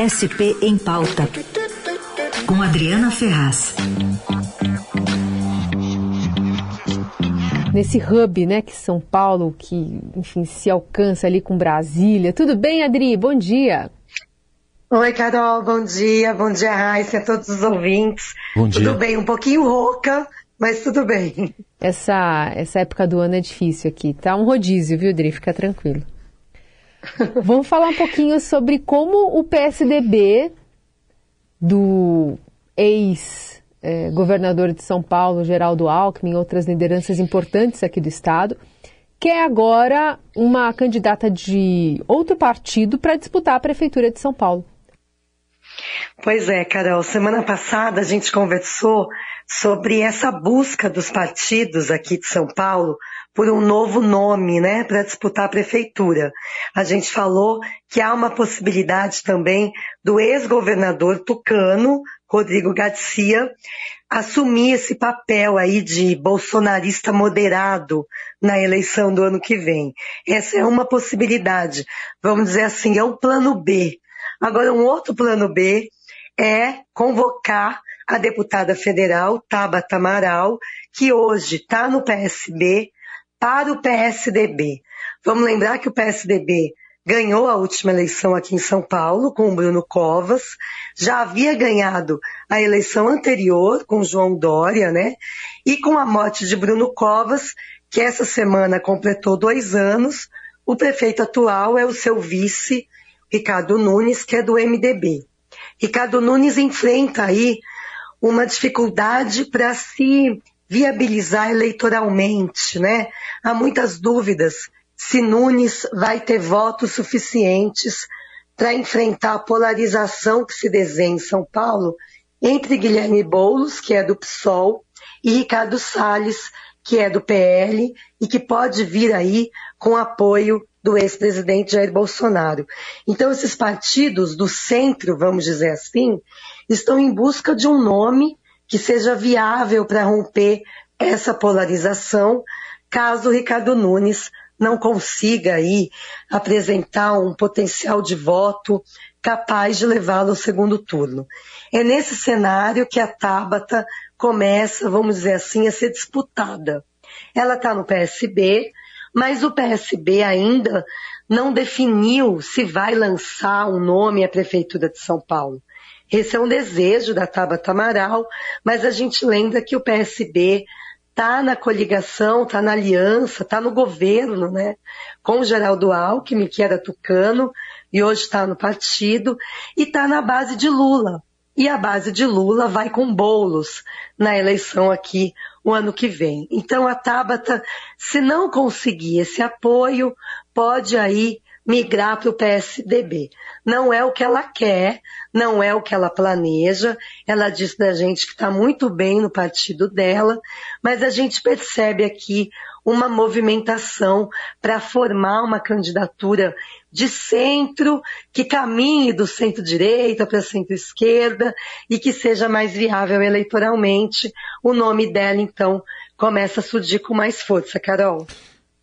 SP em Pauta, com Adriana Ferraz. Nesse hub, né, que São Paulo, que, enfim, se alcança ali com Brasília. Tudo bem, Adri? Bom dia. Oi, Carol, bom dia. Bom dia, Raíssa, a todos os ouvintes. Bom dia. Tudo bem, um pouquinho rouca, mas tudo bem. Essa, essa época do ano é difícil aqui. Tá um rodízio, viu, Adri? Fica tranquilo. Vamos falar um pouquinho sobre como o PSDB do ex-governador é, de São Paulo, Geraldo Alckmin, outras lideranças importantes aqui do estado, quer agora uma candidata de outro partido para disputar a prefeitura de São Paulo. Pois é, Carol. Semana passada a gente conversou sobre essa busca dos partidos aqui de São Paulo por um novo nome, né, para disputar a prefeitura. A gente falou que há uma possibilidade também do ex-governador tucano, Rodrigo Garcia, assumir esse papel aí de bolsonarista moderado na eleição do ano que vem. Essa é uma possibilidade. Vamos dizer assim, é o plano B. Agora, um outro plano B é convocar a deputada federal Tabata Amaral, que hoje está no PSB, para o PSDB. Vamos lembrar que o PSDB ganhou a última eleição aqui em São Paulo com o Bruno Covas, já havia ganhado a eleição anterior com João Dória, né? E com a morte de Bruno Covas, que essa semana completou dois anos, o prefeito atual é o seu vice, Ricardo Nunes, que é do MDB. Ricardo Nunes enfrenta aí uma dificuldade para se viabilizar eleitoralmente, né? Há muitas dúvidas se Nunes vai ter votos suficientes para enfrentar a polarização que se desenha em São Paulo entre Guilherme Boulos, que é do PSOL, e Ricardo Salles, que é do PL e que pode vir aí com apoio do ex-presidente Jair Bolsonaro. Então, esses partidos do centro, vamos dizer assim, estão em busca de um nome que seja viável para romper essa polarização, caso o Ricardo Nunes não consiga aí apresentar um potencial de voto capaz de levá-lo ao segundo turno. É nesse cenário que a Tabata começa, vamos dizer assim, a ser disputada. Ela está no PSB, mas o PSB ainda não definiu se vai lançar um nome à Prefeitura de São Paulo. Esse é um desejo da Tabata Amaral, mas a gente lembra que o PSB está na coligação, está na aliança, está no governo, né? Com o Geraldo Alckmin, que era tucano, e hoje está no partido, e está na base de Lula. E a base de Lula vai com bolos na eleição aqui o ano que vem. Então a Tabata, se não conseguir esse apoio, pode aí migrar para o PSDB. Não é o que ela quer, não é o que ela planeja. Ela diz para a gente que está muito bem no partido dela, mas a gente percebe aqui uma movimentação para formar uma candidatura de centro, que caminhe do centro-direita para centro-esquerda e que seja mais viável eleitoralmente. O nome dela, então, começa a surgir com mais força, Carol.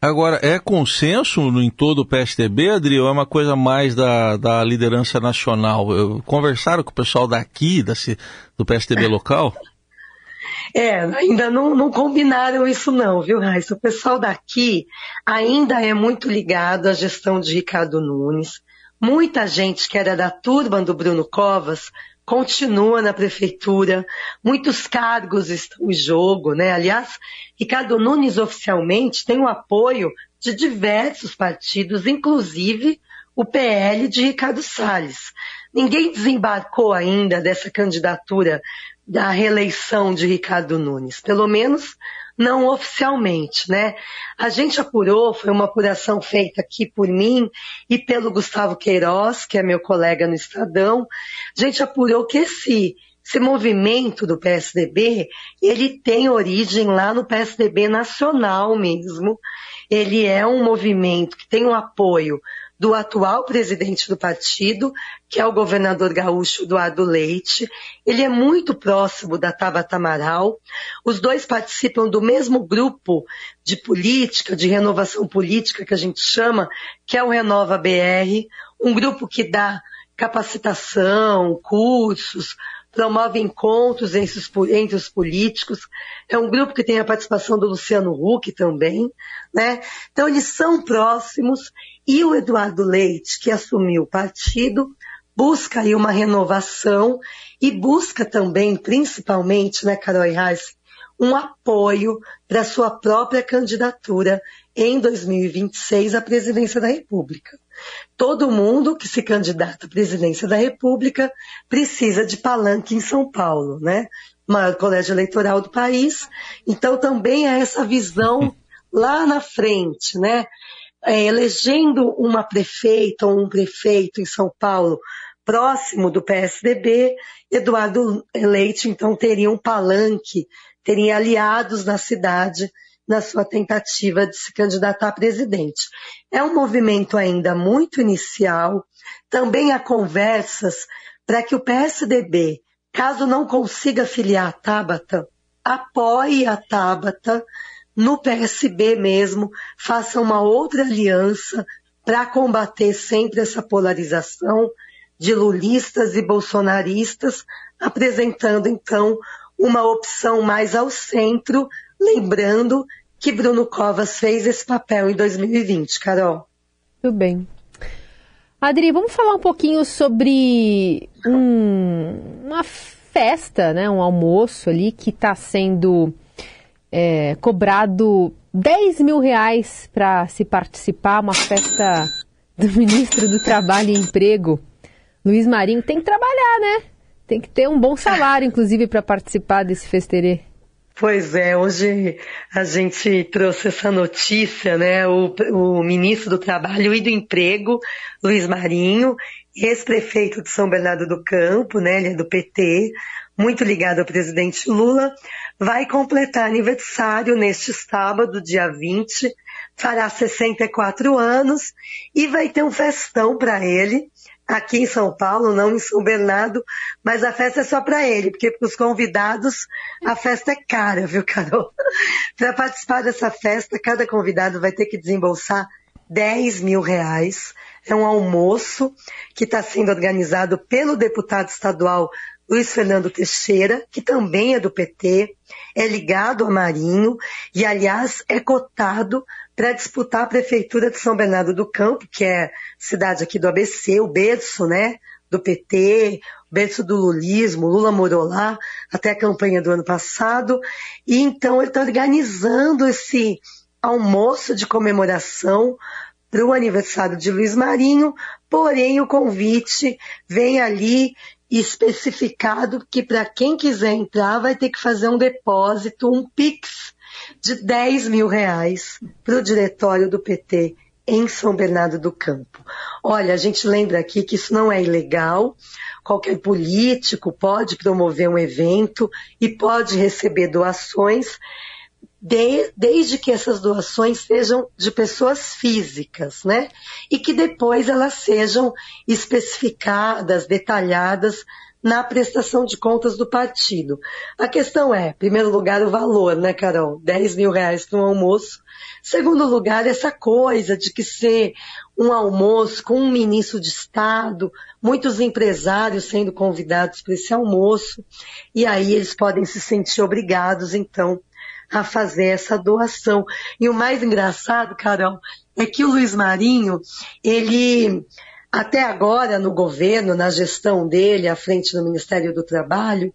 Agora, é consenso em todo o PSDB, Adri, ou é uma coisa mais da, da liderança nacional? Conversaram com o pessoal daqui, da, do PSDB local? É, ainda não, não combinaram isso não, viu, Raíssa? O pessoal daqui ainda é muito ligado à gestão de Ricardo Nunes. Muita gente que era da turma do Bruno Covas continua na prefeitura, muitos cargos estão em jogo, né? Aliás, Ricardo Nunes oficialmente tem o apoio de diversos partidos, inclusive o PL de Ricardo Salles. Ninguém desembarcou ainda dessa candidatura da reeleição de Ricardo Nunes, pelo menos não oficialmente, né? A gente apurou, foi uma apuração feita aqui por mim e pelo Gustavo Queiroz, que é meu colega no Estadão. A gente apurou que esse, esse movimento do PSDB, ele tem origem lá no PSDB nacional mesmo. Ele é um movimento que tem um apoio do atual presidente do partido, que é o governador gaúcho Eduardo Leite. Ele é muito próximo da Tabata Amaral. Os dois participam do mesmo grupo de política, de renovação política que a gente chama, que é o Renova BR, um grupo que dá capacitação, cursos, promove encontros entre os, entre os, políticos. É um grupo que tem a participação do Luciano Huck também, né? Então eles são próximos e o Eduardo Leite, que assumiu o partido, busca aí uma renovação e busca também, principalmente, né, Carol Reis, um apoio para sua própria candidatura em 2026 à presidência da República. Todo mundo que se candidata à presidência da República precisa de palanque em São Paulo, né? O maior colégio eleitoral do país. Então também é essa visão lá na frente, né? É, elegendo uma prefeita ou um prefeito em São Paulo próximo do PSDB, Eduardo Leite então teria um palanque, teria aliados na cidade na sua tentativa de se candidatar a presidente. É um movimento ainda muito inicial, também há conversas para que o PSDB, caso não consiga filiar a Tabata, apoie a Tabata no PSB mesmo, faça uma outra aliança para combater sempre essa polarização de lulistas e bolsonaristas, apresentando então uma opção mais ao centro, Lembrando que Bruno Covas fez esse papel em 2020, Carol. Tudo bem. Adri, vamos falar um pouquinho sobre um, uma festa, né, um almoço ali que está sendo é, cobrado 10 mil reais para se participar, uma festa do ministro do Trabalho e Emprego, Luiz Marinho. Tem que trabalhar, né? Tem que ter um bom salário, inclusive, para participar desse festerê. Pois é, hoje a gente trouxe essa notícia, né? O, o ministro do Trabalho e do Emprego, Luiz Marinho, ex-prefeito de São Bernardo do Campo, né? Ele é do PT, muito ligado ao presidente Lula, vai completar aniversário neste sábado, dia 20, fará 64 anos e vai ter um festão para ele aqui em São Paulo, não em São Bernardo, mas a festa é só para ele, porque para os convidados a festa é cara, viu, Carol? para participar dessa festa, cada convidado vai ter que desembolsar 10 mil reais. É um almoço que está sendo organizado pelo deputado estadual Luiz Fernando Teixeira, que também é do PT, é ligado a Marinho e, aliás, é cotado para disputar a prefeitura de São Bernardo do Campo, que é cidade aqui do ABC, o berço, né, do PT, o berço do lulismo, Lula morou lá até a campanha do ano passado, e então ele está organizando esse almoço de comemoração para o aniversário de Luiz Marinho, porém o convite vem ali especificado que para quem quiser entrar vai ter que fazer um depósito, um PIX de 10 mil reais para o diretório do PT em São Bernardo do Campo. Olha, a gente lembra aqui que isso não é ilegal. Qualquer político pode promover um evento e pode receber doações, de, desde que essas doações sejam de pessoas físicas, né? E que depois elas sejam especificadas, detalhadas na prestação de contas do partido. A questão é, em primeiro lugar, o valor, né, Carol? 10 mil reais para um almoço. Segundo lugar, essa coisa de que ser um almoço com um ministro de Estado, muitos empresários sendo convidados para esse almoço, e aí eles podem se sentir obrigados, então, a fazer essa doação. E o mais engraçado, Carol, é que o Luiz Marinho, ele até agora no governo, na gestão dele, à frente do Ministério do Trabalho,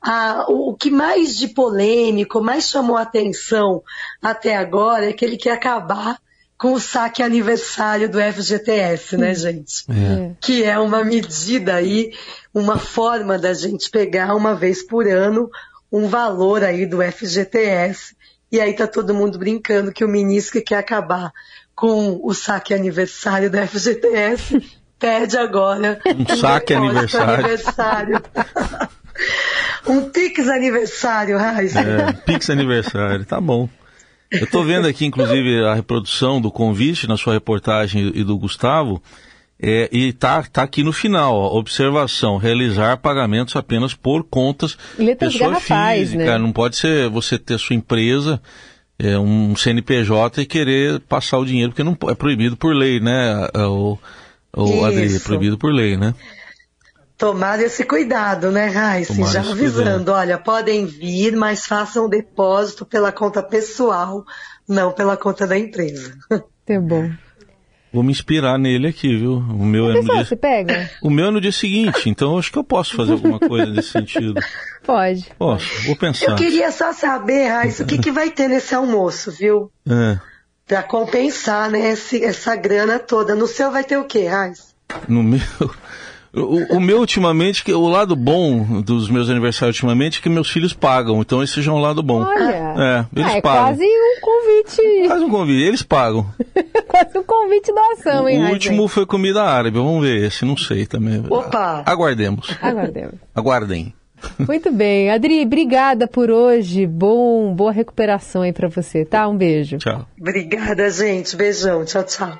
a, o que mais de polêmico, mais chamou atenção até agora é que ele quer acabar com o saque aniversário do FGTS, né, gente? É. Que é uma medida aí, uma forma da gente pegar uma vez por ano um valor aí do FGTS. E aí tá todo mundo brincando que o ministro quer acabar com o saque aniversário do FGTS pede agora um saque aniversário. aniversário. um Pix aniversário, Raiz. É, Pix aniversário, tá bom. Eu estou vendo aqui, inclusive, a reprodução do convite na sua reportagem e do Gustavo. É, e tá, tá aqui no final, ó, observação, realizar pagamentos apenas por contas Letras pessoa física, né? não pode ser você ter sua empresa, é, um CNPJ e querer passar o dinheiro, porque não é proibido por lei, né? O, o Adri, é proibido por lei, né? Tomar esse cuidado, né, Raíssa? Já avisando, olha, podem vir, mas façam o depósito pela conta pessoal, não pela conta da empresa. Tá bom. Vou me inspirar nele aqui, viu? O meu, é no dia, você pega? o meu é no dia seguinte, então eu acho que eu posso fazer alguma coisa nesse sentido. Pode. Posso, vou pensar. Eu queria só saber, Raíssa, o que, que vai ter nesse almoço, viu? É, Pra compensar, né, esse- essa grana toda. No seu vai ter o quê, Raíssa? no meu. O, o meu, ultimamente, que o lado bom dos meus aniversários ultimamente é que meus filhos pagam, então esse já é um lado bom. Olha. É, eles Ah, é pagam. quase um convite. Faz um convite, eles pagam. um convite doação, hein, o último foi comida árabe, vamos ver esse, não sei também. Opa! Aguardemos. Aguardemos. Aguardem. Muito bem. Adri, obrigada por hoje. Bom, boa recuperação aí pra você, tá? Um beijo. Tchau. Obrigada, gente. Beijão. Tchau, tchau.